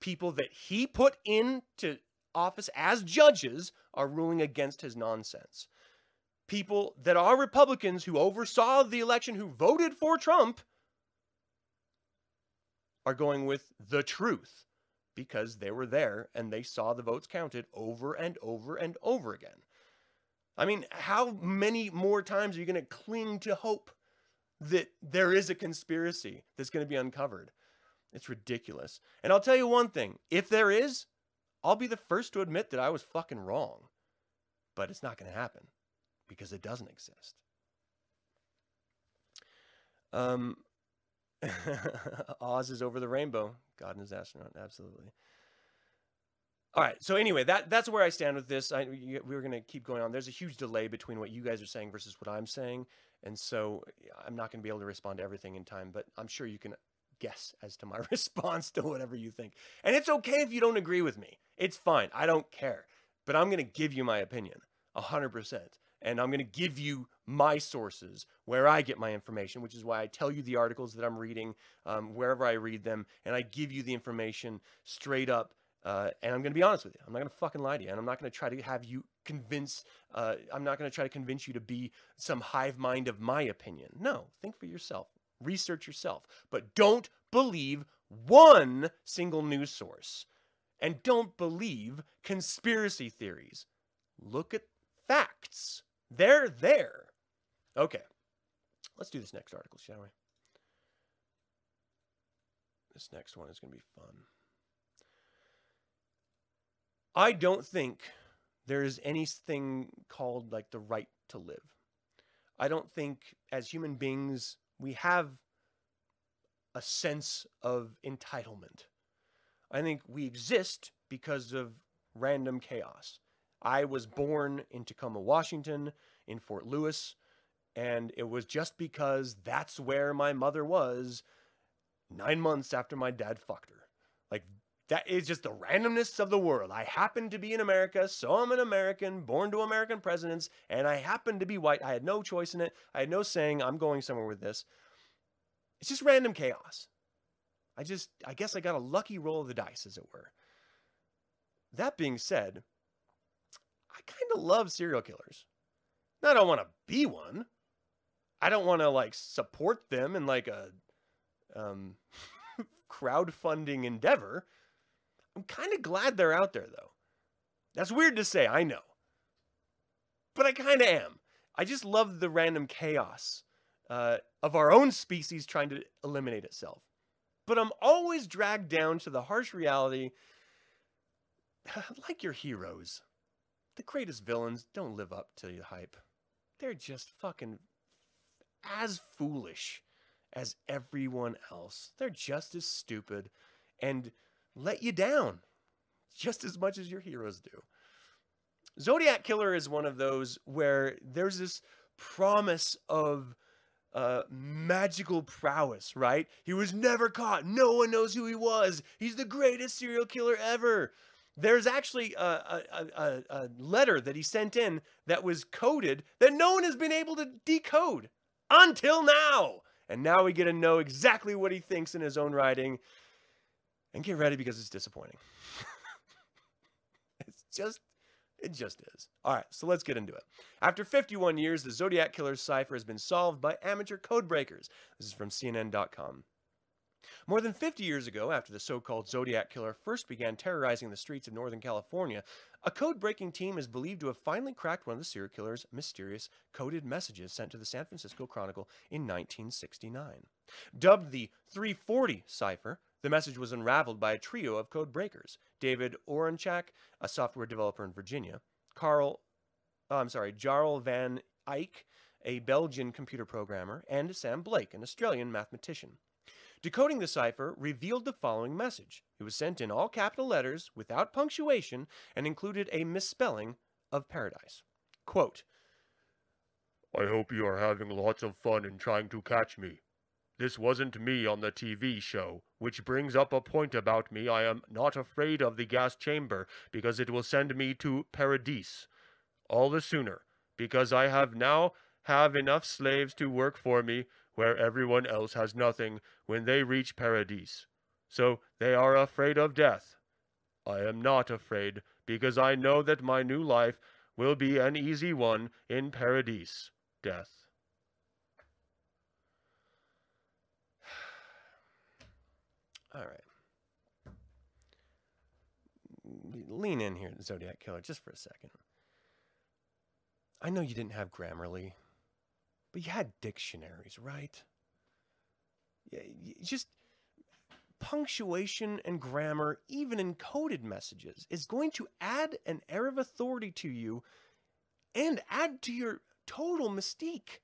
People that he put into office as judges are ruling against his nonsense. People that are Republicans who oversaw the election, who voted for Trump, are going with the truth because they were there and they saw the votes counted over and over and over again. I mean, how many more times are you going to cling to hope that there is a conspiracy that's going to be uncovered? It's ridiculous. And I'll tell you one thing if there is, I'll be the first to admit that I was fucking wrong. But it's not going to happen because it doesn't exist. Um, Oz is over the rainbow. God and his astronaut, absolutely. All right. So anyway, that that's where I stand with this. I, we were going to keep going on. There's a huge delay between what you guys are saying versus what I'm saying, and so I'm not going to be able to respond to everything in time. But I'm sure you can guess as to my response to whatever you think. And it's okay if you don't agree with me. It's fine. I don't care. But I'm going to give you my opinion, hundred percent and I'm going to give you my sources where I get my information, which is why I tell you the articles that I'm reading um, wherever I read them, and I give you the information straight up. Uh, and I'm going to be honest with you. I'm not going to fucking lie to you, and I'm not going to try to have you convince. Uh, I'm not going to try to convince you to be some hive mind of my opinion. No, think for yourself, research yourself, but don't believe one single news source, and don't believe conspiracy theories. Look at facts. They're there. Okay. Let's do this next article, shall we? This next one is going to be fun. I don't think there is anything called like the right to live. I don't think as human beings we have a sense of entitlement. I think we exist because of random chaos. I was born in Tacoma, Washington, in Fort Lewis, and it was just because that's where my mother was nine months after my dad fucked her. That is just the randomness of the world. I happen to be in America, so I'm an American, born to American presidents, and I happen to be white. I had no choice in it. I had no saying, I'm going somewhere with this. It's just random chaos. I just, I guess I got a lucky roll of the dice, as it were. That being said, I kind of love serial killers. Now, I don't want to be one. I don't want to like support them in like a um, crowdfunding endeavor. I'm kind of glad they're out there though. That's weird to say, I know. But I kind of am. I just love the random chaos uh, of our own species trying to eliminate itself. But I'm always dragged down to the harsh reality like your heroes the greatest villains don't live up to the hype. They're just fucking as foolish as everyone else. They're just as stupid and let you down just as much as your heroes do. Zodiac Killer is one of those where there's this promise of uh, magical prowess, right? He was never caught. No one knows who he was. He's the greatest serial killer ever. There's actually a, a, a, a letter that he sent in that was coded that no one has been able to decode until now. And now we get to know exactly what he thinks in his own writing. And get ready because it's disappointing. it's just it just is. All right, so let's get into it. After 51 years, the Zodiac Killer's cipher has been solved by amateur code breakers. This is from CNN.com. More than 50 years ago, after the so called Zodiac Killer first began terrorizing the streets of Northern California, a code breaking team is believed to have finally cracked one of the serial killer's mysterious coded messages sent to the San Francisco Chronicle in 1969. Dubbed the 340 cipher, the message was unraveled by a trio of code breakers David Oranchak, a software developer in Virginia, Carl, oh, I'm sorry, Jarl Van Eycke, a Belgian computer programmer, and Sam Blake, an Australian mathematician. Decoding the cipher revealed the following message. It was sent in all capital letters without punctuation and included a misspelling of paradise. Quote, I hope you are having lots of fun in trying to catch me. This wasn't me on the TV show, which brings up a point about me. I am not afraid of the gas chamber because it will send me to Paradise. All the sooner, because I have now have enough slaves to work for me where everyone else has nothing when they reach Paradise. So they are afraid of death. I am not afraid because I know that my new life will be an easy one in Paradise. Death. All right. Lean in here, Zodiac Killer, just for a second. I know you didn't have Grammarly, but you had dictionaries, right? Yeah, just punctuation and grammar, even in coded messages, is going to add an air of authority to you and add to your total mystique.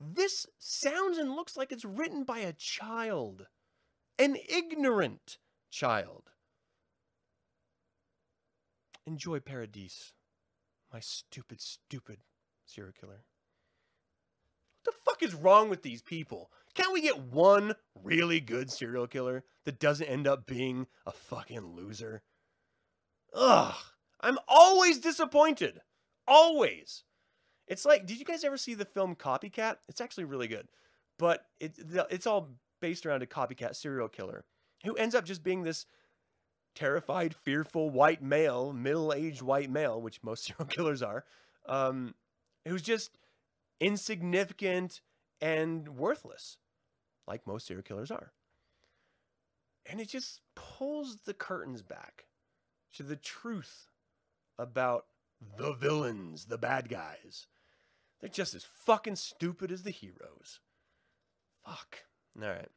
This sounds and looks like it's written by a child an ignorant child. Enjoy Paradise, my stupid, stupid serial killer. What the fuck is wrong with these people? Can't we get one really good serial killer that doesn't end up being a fucking loser? Ugh, I'm always disappointed. Always. It's like, did you guys ever see the film Copycat? It's actually really good, but it it's all based around a copycat serial killer who ends up just being this terrified, fearful white male, middle aged white male, which most serial killers are, um, who's just insignificant and worthless, like most serial killers are. And it just pulls the curtains back to the truth about the villains, the bad guys. They're just as fucking stupid as the heroes. Fuck. All right.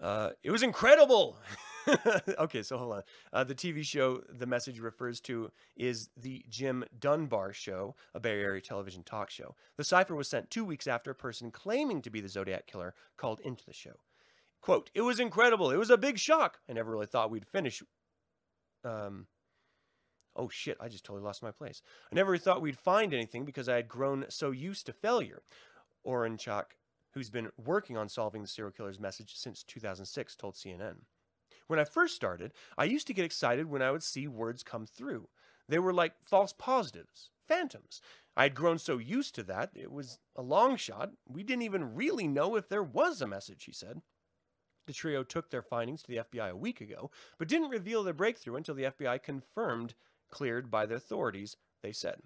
Uh, it was incredible. okay, so hold on. Uh, the TV show the message refers to is the Jim Dunbar Show, a Bay Area television talk show. The cipher was sent two weeks after a person claiming to be the Zodiac Killer called into the show. Quote, it was incredible. It was a big shock. I never really thought we'd finish. Um, oh shit, I just totally lost my place. I never thought we'd find anything because I had grown so used to failure. Oranchak who's been working on solving the serial killer's message since 2006, told CNN. When I first started, I used to get excited when I would see words come through. They were like false positives, phantoms. I had grown so used to that, it was a long shot. We didn't even really know if there was a message, he said. The trio took their findings to the FBI a week ago, but didn't reveal their breakthrough until the FBI confirmed cleared by the authorities, they said.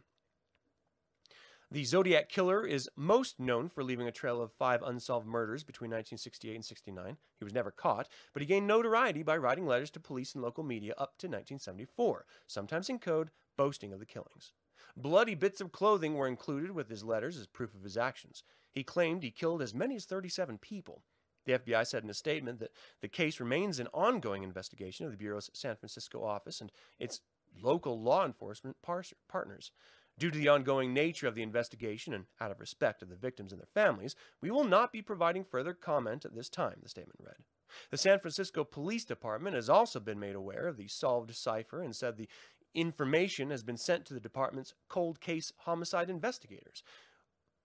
The Zodiac Killer is most known for leaving a trail of five unsolved murders between 1968 and 69. He was never caught, but he gained notoriety by writing letters to police and local media up to 1974, sometimes in code, boasting of the killings. Bloody bits of clothing were included with his letters as proof of his actions. He claimed he killed as many as 37 people. The FBI said in a statement that the case remains an ongoing investigation of the Bureau's San Francisco office and its local law enforcement par- partners. Due to the ongoing nature of the investigation and out of respect of the victims and their families, we will not be providing further comment at this time, the statement read. The San Francisco Police Department has also been made aware of the solved cipher and said the information has been sent to the department's cold case homicide investigators.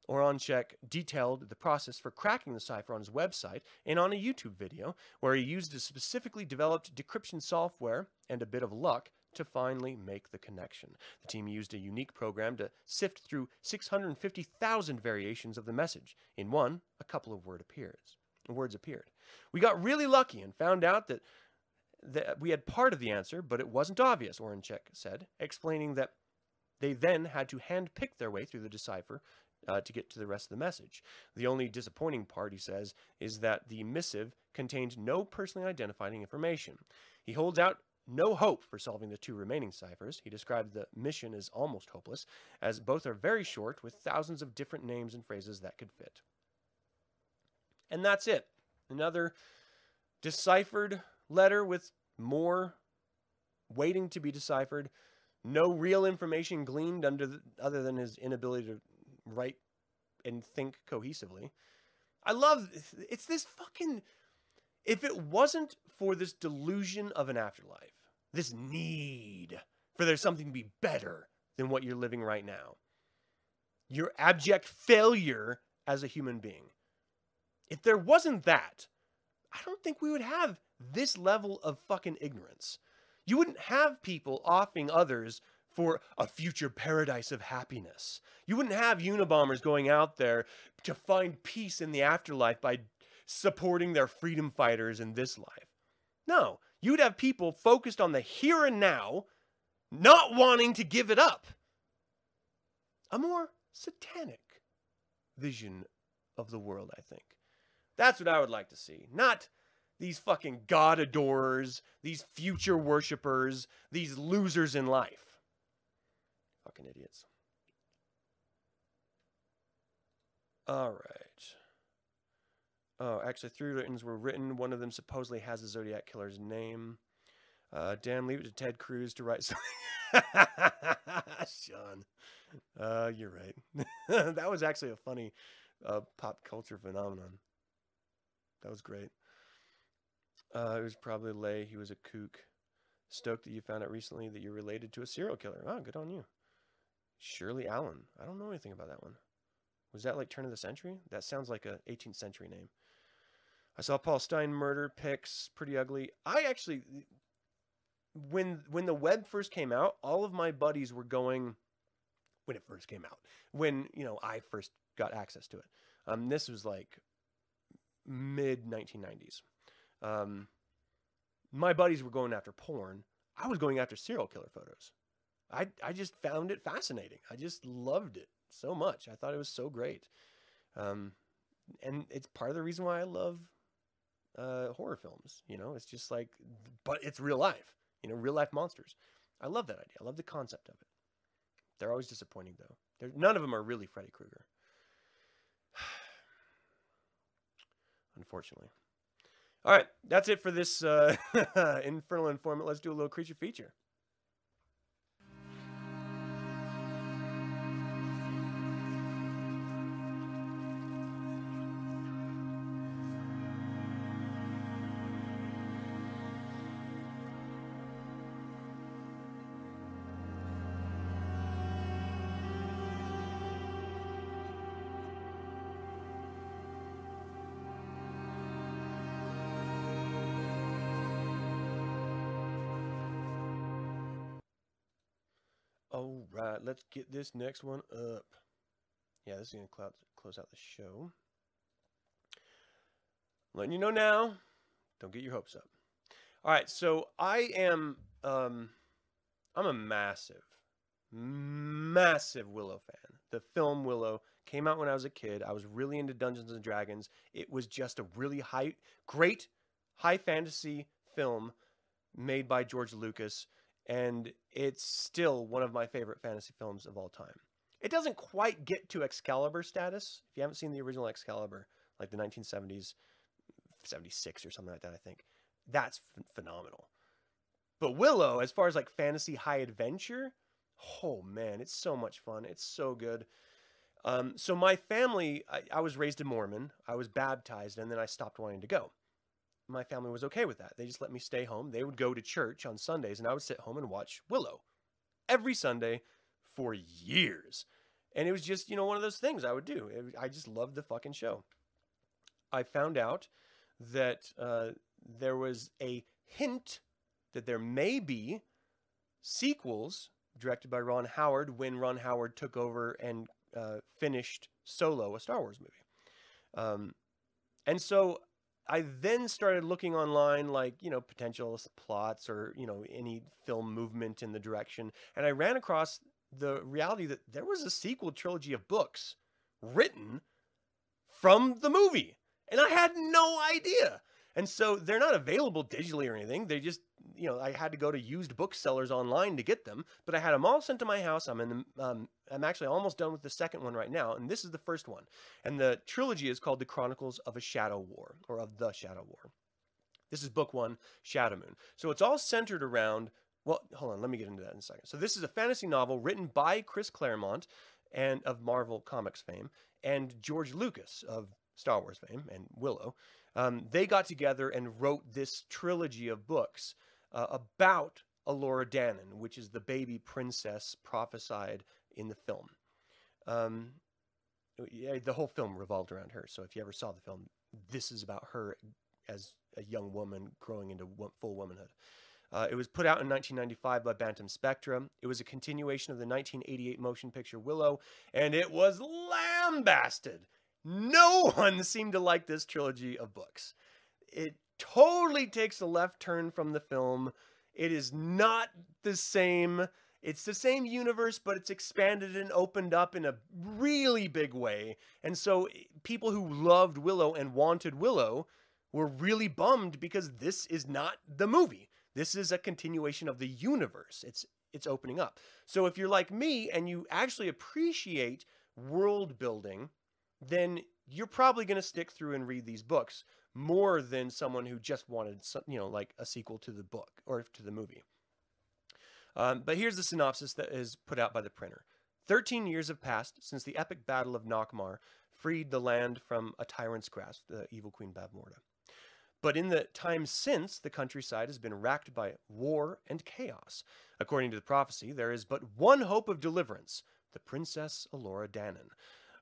Oranchak detailed the process for cracking the cipher on his website and on a YouTube video where he used a specifically developed decryption software and a bit of luck to finally make the connection. The team used a unique program to sift through 650,000 variations of the message. In one, a couple of word appears, words appeared. We got really lucky and found out that, that we had part of the answer, but it wasn't obvious, Oranchak said, explaining that they then had to hand-pick their way through the decipher uh, to get to the rest of the message. The only disappointing part, he says, is that the missive contained no personally identifying information. He holds out no hope for solving the two remaining ciphers. He described the mission as almost hopeless, as both are very short with thousands of different names and phrases that could fit. And that's it. Another deciphered letter with more waiting to be deciphered. No real information gleaned under the, other than his inability to write and think cohesively. I love it's this fucking if it wasn't for this delusion of an afterlife, this need for there's something to be better than what you're living right now, your abject failure as a human being. If there wasn't that, I don't think we would have this level of fucking ignorance. You wouldn't have people offing others for a future paradise of happiness. You wouldn't have Unabombers going out there to find peace in the afterlife by supporting their freedom fighters in this life. No, you'd have people focused on the here and now, not wanting to give it up. A more satanic vision of the world, I think. That's what I would like to see. Not these fucking God adorers, these future worshippers, these losers in life. Fucking idiots. All right. Oh, actually, three writtens were written. One of them supposedly has the Zodiac Killer's name. Uh, Dan, leave it to Ted Cruz to write something. Sean, uh, you're right. that was actually a funny uh, pop culture phenomenon. That was great. Uh, it was probably Lay. He was a kook. Stoked that you found out recently that you're related to a serial killer. Oh, good on you. Shirley Allen. I don't know anything about that one. Was that like turn of the century? That sounds like a 18th century name. I saw Paul Stein murder pics, pretty ugly. I actually, when when the web first came out, all of my buddies were going. When it first came out, when you know I first got access to it, um, this was like mid 1990s. Um, my buddies were going after porn. I was going after serial killer photos. I I just found it fascinating. I just loved it so much. I thought it was so great. Um, and it's part of the reason why I love uh, horror films. You know, it's just like, but it's real life. You know, real life monsters. I love that idea. I love the concept of it. They're always disappointing though. They're, none of them are really Freddy Krueger. Unfortunately. All right, that's it for this uh, infernal informant. Let's do a little creature feature. Right, let's get this next one up. Yeah, this is going to close out the show. Letting you know now, don't get your hopes up. All right, so I am, um, I'm a massive, massive Willow fan. The film Willow came out when I was a kid. I was really into Dungeons and Dragons. It was just a really high, great, high fantasy film made by George Lucas and it's still one of my favorite fantasy films of all time. It doesn't quite get to Excalibur status. If you haven't seen the original Excalibur, like the 1970s, 76 or something like that, I think, that's phenomenal. But Willow, as far as like fantasy high adventure, oh man, it's so much fun. It's so good. Um, so my family, I, I was raised a Mormon. I was baptized, and then I stopped wanting to go my family was okay with that. They just let me stay home. They would go to church on Sundays, and I would sit home and watch Willow every Sunday for years. And it was just, you know, one of those things I would do. It- I just loved the fucking show. I found out that uh, there was a hint that there may be sequels directed by Ron Howard when Ron Howard took over and uh, finished Solo, a Star Wars movie. Um, and so I then started looking online, like, you know, potential plots or, you know, any film movement in the direction. And I ran across the reality that there was a sequel trilogy of books written from the movie. And I had no idea. And so they're not available digitally or anything. They just, you know, I had to go to used booksellers online to get them. But I had them all sent to my house. I'm in the, um, I'm actually almost done with the second one right now, and this is the first one. And the trilogy is called The Chronicles of a Shadow War, or of the Shadow War. This is book one, Shadow Moon. So it's all centered around. Well, hold on, let me get into that in a second. So this is a fantasy novel written by Chris Claremont, and of Marvel Comics fame, and George Lucas of Star Wars fame, and Willow. Um, they got together and wrote this trilogy of books uh, about Elora Danan, which is the baby princess prophesied in the film. Um, yeah, the whole film revolved around her. So if you ever saw the film, this is about her as a young woman growing into full womanhood. Uh, it was put out in 1995 by Bantam Spectrum. It was a continuation of the 1988 motion picture Willow, and it was lambasted. No one seemed to like this trilogy of books. It totally takes a left turn from the film. It is not the same. It's the same universe, but it's expanded and opened up in a really big way. And so eh, people who loved Willow and wanted Willow were really bummed because this is not the movie. This is a continuation of the universe. It's it's opening up. So if you're like me and you actually appreciate world building, then you're probably going to stick through and read these books more than someone who just wanted some, you know like a sequel to the book or to the movie. Um, but here's the synopsis that is put out by the printer. 13 years have passed since the epic battle of Nockmaar freed the land from a tyrant's grasp, the evil Queen Bavmorda. But in the time since, the countryside has been racked by war and chaos. According to the prophecy, there is but one hope of deliverance the Princess Elora Danan.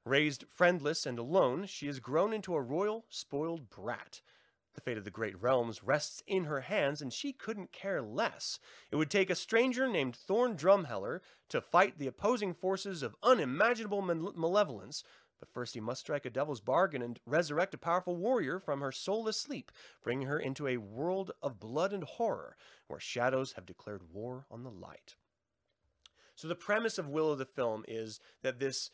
Raised friendless and alone, she has grown into a royal, spoiled brat. The fate of the great realms rests in her hands, and she couldn't care less. It would take a stranger named Thorn Drumheller to fight the opposing forces of unimaginable mal- malevolence, but first he must strike a devil's bargain and resurrect a powerful warrior from her soulless sleep, bringing her into a world of blood and horror, where shadows have declared war on the light. So the premise of Will Willow the film is that this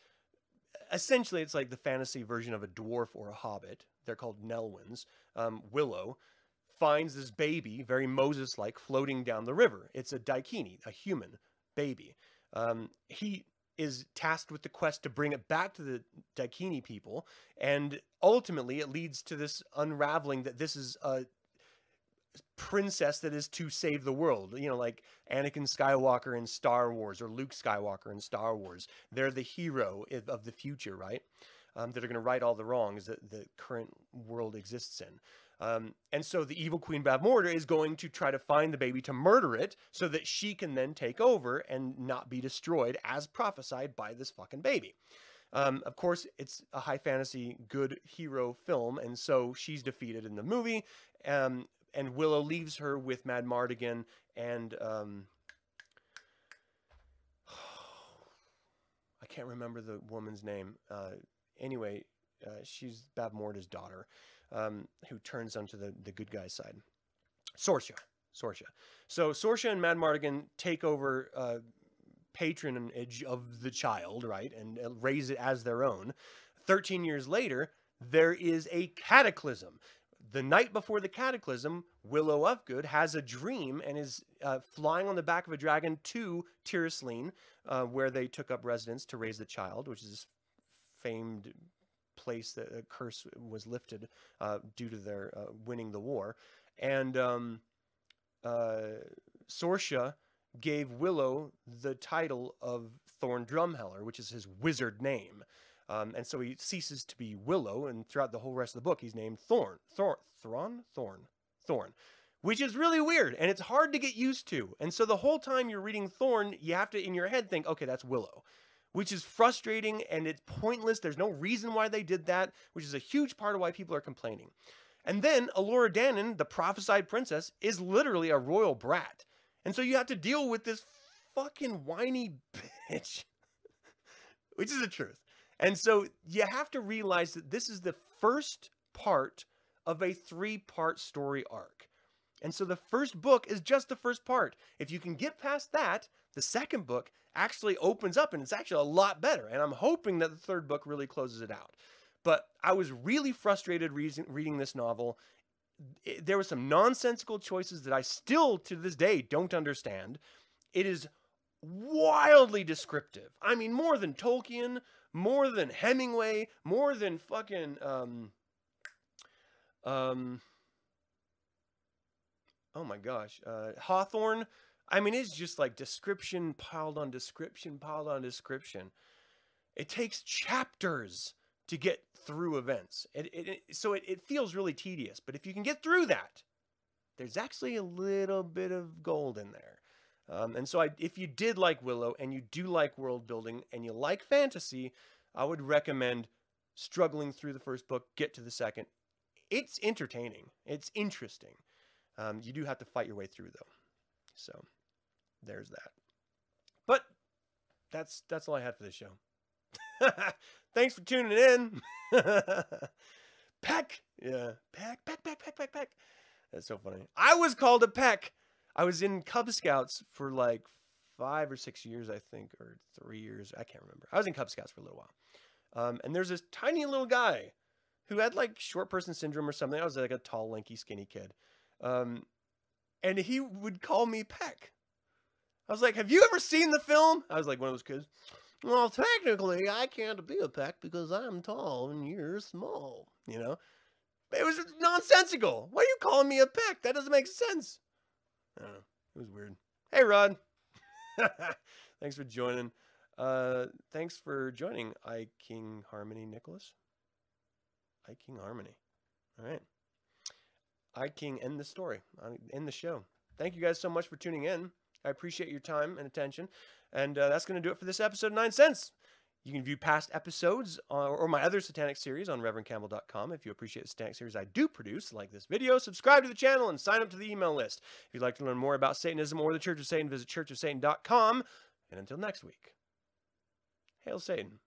essentially it's like the fantasy version of a dwarf or a hobbit. They're called Nelwyns. Um, Willow finds this baby, very Moses-like, floating down the river. It's a daikini, a human baby. Um, he is tasked with the quest to bring it back to the daikini people, and ultimately it leads to this unraveling that this is a princess that is to save the world. You know, like Anakin Skywalker in Star Wars or Luke Skywalker in Star Wars. They're the hero of the future, right? Um, that are going to right all the wrongs that the current world exists in. Um, and so the evil Queen Bavmorda is going to try to find the baby to murder it so that she can then take over and not be destroyed as prophesied by this fucking baby. Um, of course, it's a high fantasy, good hero film, and so she's defeated in the movie. Um, and Willow leaves her with Madmartigan and um, I can't remember the woman's name. Uh, anyway, uh, she's Bavmorda's daughter, um, who turns onto the, the good guy's side. Sorsha. Sorsha. So Sorsha and Madmartigan take over uh, patronage of the child, right, and uh, raise it as their own. 13 years later, there is a cataclysm. The night before the cataclysm, Willow Ufgood has a dream and is uh, flying on the back of a dragon to Tir Asleen, uh, where they took up residence to raise the child, which is this famed place that a curse was lifted uh, due to their uh, winning the war. And um, uh, Sorsha gave Willow the title of Thorn Drumheller, which is his wizard name. Um, and so he ceases to be Willow, and throughout the whole rest of the book, he's named Thorn. Thorn. Thron? Thorn. Thorn. Which is really weird, and it's hard to get used to. And so the whole time you're reading Thorn, you have to, in your head, think, okay, that's Willow. which is frustrating and it's pointless. There's no reason why they did that, which is a huge part of why people are complaining. And then Elora Danan, the prophesied princess, is literally a royal brat. And so you have to deal with this fucking whiny bitch, which is the truth. And so you have to realize that this is the first part of a three part story arc. And so the first book is just the first part. If you can get past that, the second book actually opens up and it's actually a lot better. And I'm hoping that the third book really closes it out. But I was really frustrated reading this novel. There were some nonsensical choices that I still to this day don't understand. It is wildly descriptive. I mean, more than Tolkien, more than Hemingway, more than fucking um um oh my gosh, uh Hawthorne. I mean, it's just like description piled on description piled on description. It takes chapters to get through events. It, it, it so it, it feels really tedious, but if you can get through that, there's actually a little bit of gold in there. Um, and so, I, if you did like Willow and you do like world building and you like fantasy, I would recommend struggling through the first book, get to the second. It's entertaining, it's interesting. Um, you do have to fight your way through, though. So, there's that. But that's that's all I had for this show. Thanks for tuning in. peck, yeah, peck, peck, peck, peck, peck, peck. That's so funny. I was called a peck. I was in Cub Scouts for like five or six years, I think, or three years. I can't remember. I was in Cub Scouts for a little while. Um, and there's this tiny little guy who had like short person syndrome or something. I was like a tall, lanky, skinny kid. Um, and he would call me Peck. I was like, Have you ever seen the film? I was like one of those kids. Well, technically, I can't be a Peck because I'm tall and you're small. You know? It was nonsensical. Why are you calling me a Peck? That doesn't make sense. Know. It was weird. Hey, Rod. thanks for joining. Uh, thanks for joining, I King Harmony Nicholas. I King Harmony. All right. I King end the story, end the show. Thank you guys so much for tuning in. I appreciate your time and attention. And uh, that's going to do it for this episode of Nine Scenes. You can view past episodes uh, or my other satanic series on reverendcampbell.com. If you appreciate the satanic series I do produce, like this video, subscribe to the channel, and sign up to the email list. If you'd like to learn more about Satanism or the Church of Satan, visit churchofsatan.com. And until next week, hail Satan.